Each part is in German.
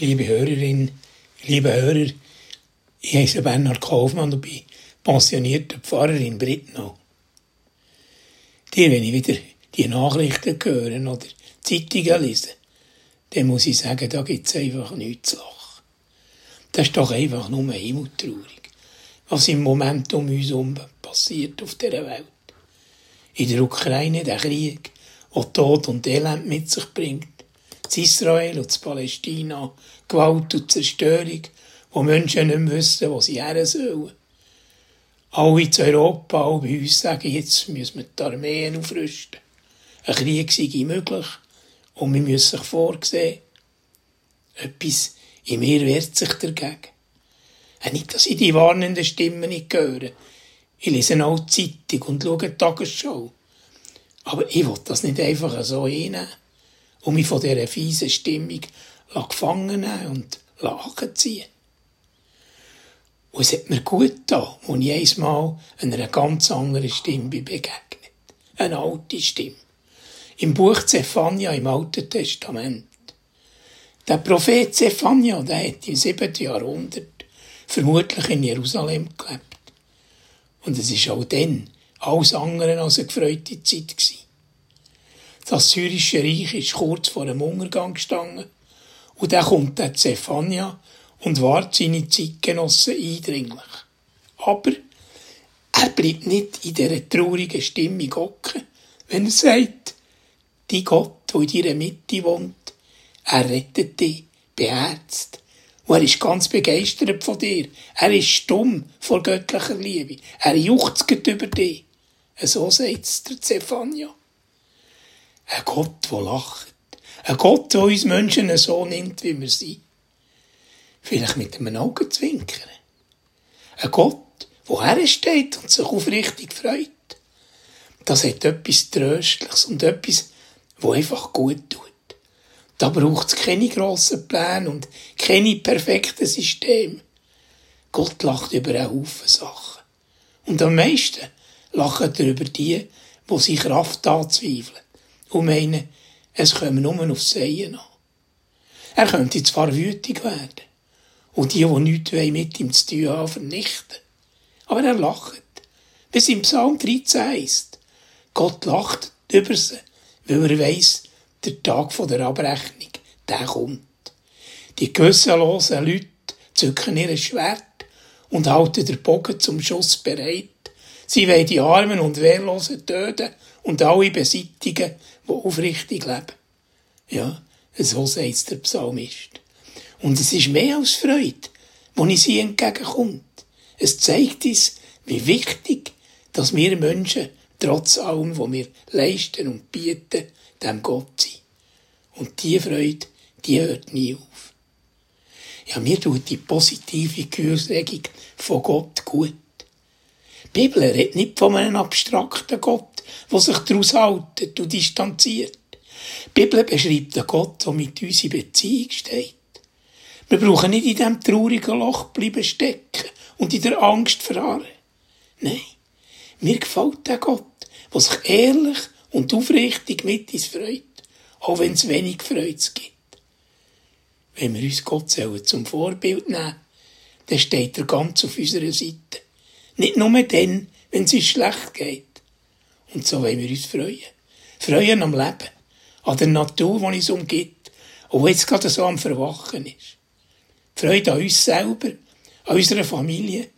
liebe Hörerin, liebe Hörer, ich heiße Bernhard Kaufmann und bin pensionierter Pfarrer in Brittnau. Dir, wenn ich wieder die Nachrichten höre oder Zeitungen lese, dann muss ich sagen, da gibt es einfach nichts zu lachen. Das ist doch einfach nur himmeltraurig, was im Moment um uns herum passiert auf dieser Welt. In der Ukraine der Krieg, der Tod und Elend mit sich bringt. In Israel und in Palästina Gewalt und Zerstörung, wo Menschen nicht mehr wissen, wo sie her sollen. Alle in Europa, alle bei uns sagen, jetzt müssen wir die Armeen aufrüsten. Ein Krieg sei möglich und wir müssen sich vorsehen. Etwas in mir wehrt sich dagegen. Nicht, dass ich die warnenden Stimmen nicht höre. Ich lese auch die Zeitung und schaue die Tagesschau. Aber ich will das nicht einfach so hinnehmen und mich von dieser fiesen Stimmung gefangen und lachen ziehen. Und es hat mir gut getan, als ich einmal einer ganz anderen Stimme begegnet. Eine alte Stimme. Im Buch Zephania im Alten Testament. Der Prophet Zephania, der hat im siebten Jahrhundert vermutlich in Jerusalem gelebt. Und es ist auch dann alles andere als eine gefreute Zeit gewesen. Das syrische Reich ist kurz vor dem Untergang gestanden. Und dann kommt der Zephania und wahrt seine Zeitgenossen eindringlich. Aber er bleibt nicht in dieser traurigen Stimmung hocken, wenn er sagt, die Gott, der in deiner Mitte wohnt, er rettet dich, beherzt. Und er ist ganz begeistert von dir. Er ist stumm vor göttlicher Liebe. Er juchzt über dich. So sagt es der Zephania. Ein Gott, der lacht. Ein Gott, der uns Menschen so nimmt, wie wir sind. Vielleicht mit einem Augenzwinkern. Ein Gott, der hersteht und sich aufrichtig freut. Das hat etwas Tröstliches und etwas, wo einfach gut tut. Da braucht es keine grossen Pläne und keine perfekten Systeme. Gott lacht über einen Haufen Sachen. Und am meisten lacht er über die, die sich Kraft anzweifeln und meinen, es komme nur aufs Sehen an. Er könnte zwar wütig werden und die, die nichts mit ihm zu tun haben, vernichten. Aber er lacht. Wie es im Psalm 13 heisst. Gott lacht über sie, weil er weiss, der Tag der Abrechnung, der kommt. Die gewissenlosen Leute zücken ihr Schwert und halten den Bogen zum Schuss bereit. Sie wollen die Armen und Wehrlosen töten und alle beseitigen, die aufrichtig leben. Ja, so sagt der Psalmist. Und es ist mehr als Freude, wo ich sie entgegenkommt. Es zeigt uns, wie wichtig, dass wir Menschen trotz allem, was wir leisten und bieten, dem Gott sind. Und diese Freude, die hört nie auf. Ja, mir tut die positive Gefühlsregung von Gott gut. Die Bibel redet nicht von einem abstrakten Gott, der sich daraus haltet und distanziert. Die Bibel beschreibt einen Gott, der mit uns in Beziehung steht. Wir brauchen nicht in diesem traurigen Loch bleiben stecken und in der Angst verharren. Nein, mir gefällt der Gott, der sich ehrlich und aufrichtig mit uns freut, auch wenn es wenig Freude gibt. Wenn wir uns Gott zum Vorbild nehmen, dann steht er ganz auf unserer Seite. Nicht nur dann, wenn es uns schlecht geht. Und so wollen wir uns freuen. Freuen am Leben, an der Natur, die uns umgibt, und jetzt gerade so am Verwachen ist. Freude an uns selber, an unserer Familie,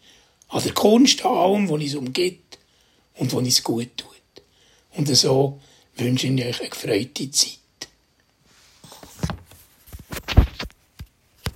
an der Kunst, an allem, was uns umgibt und was uns gut tut. Und so wünsche ich euch eine gefreute Zeit.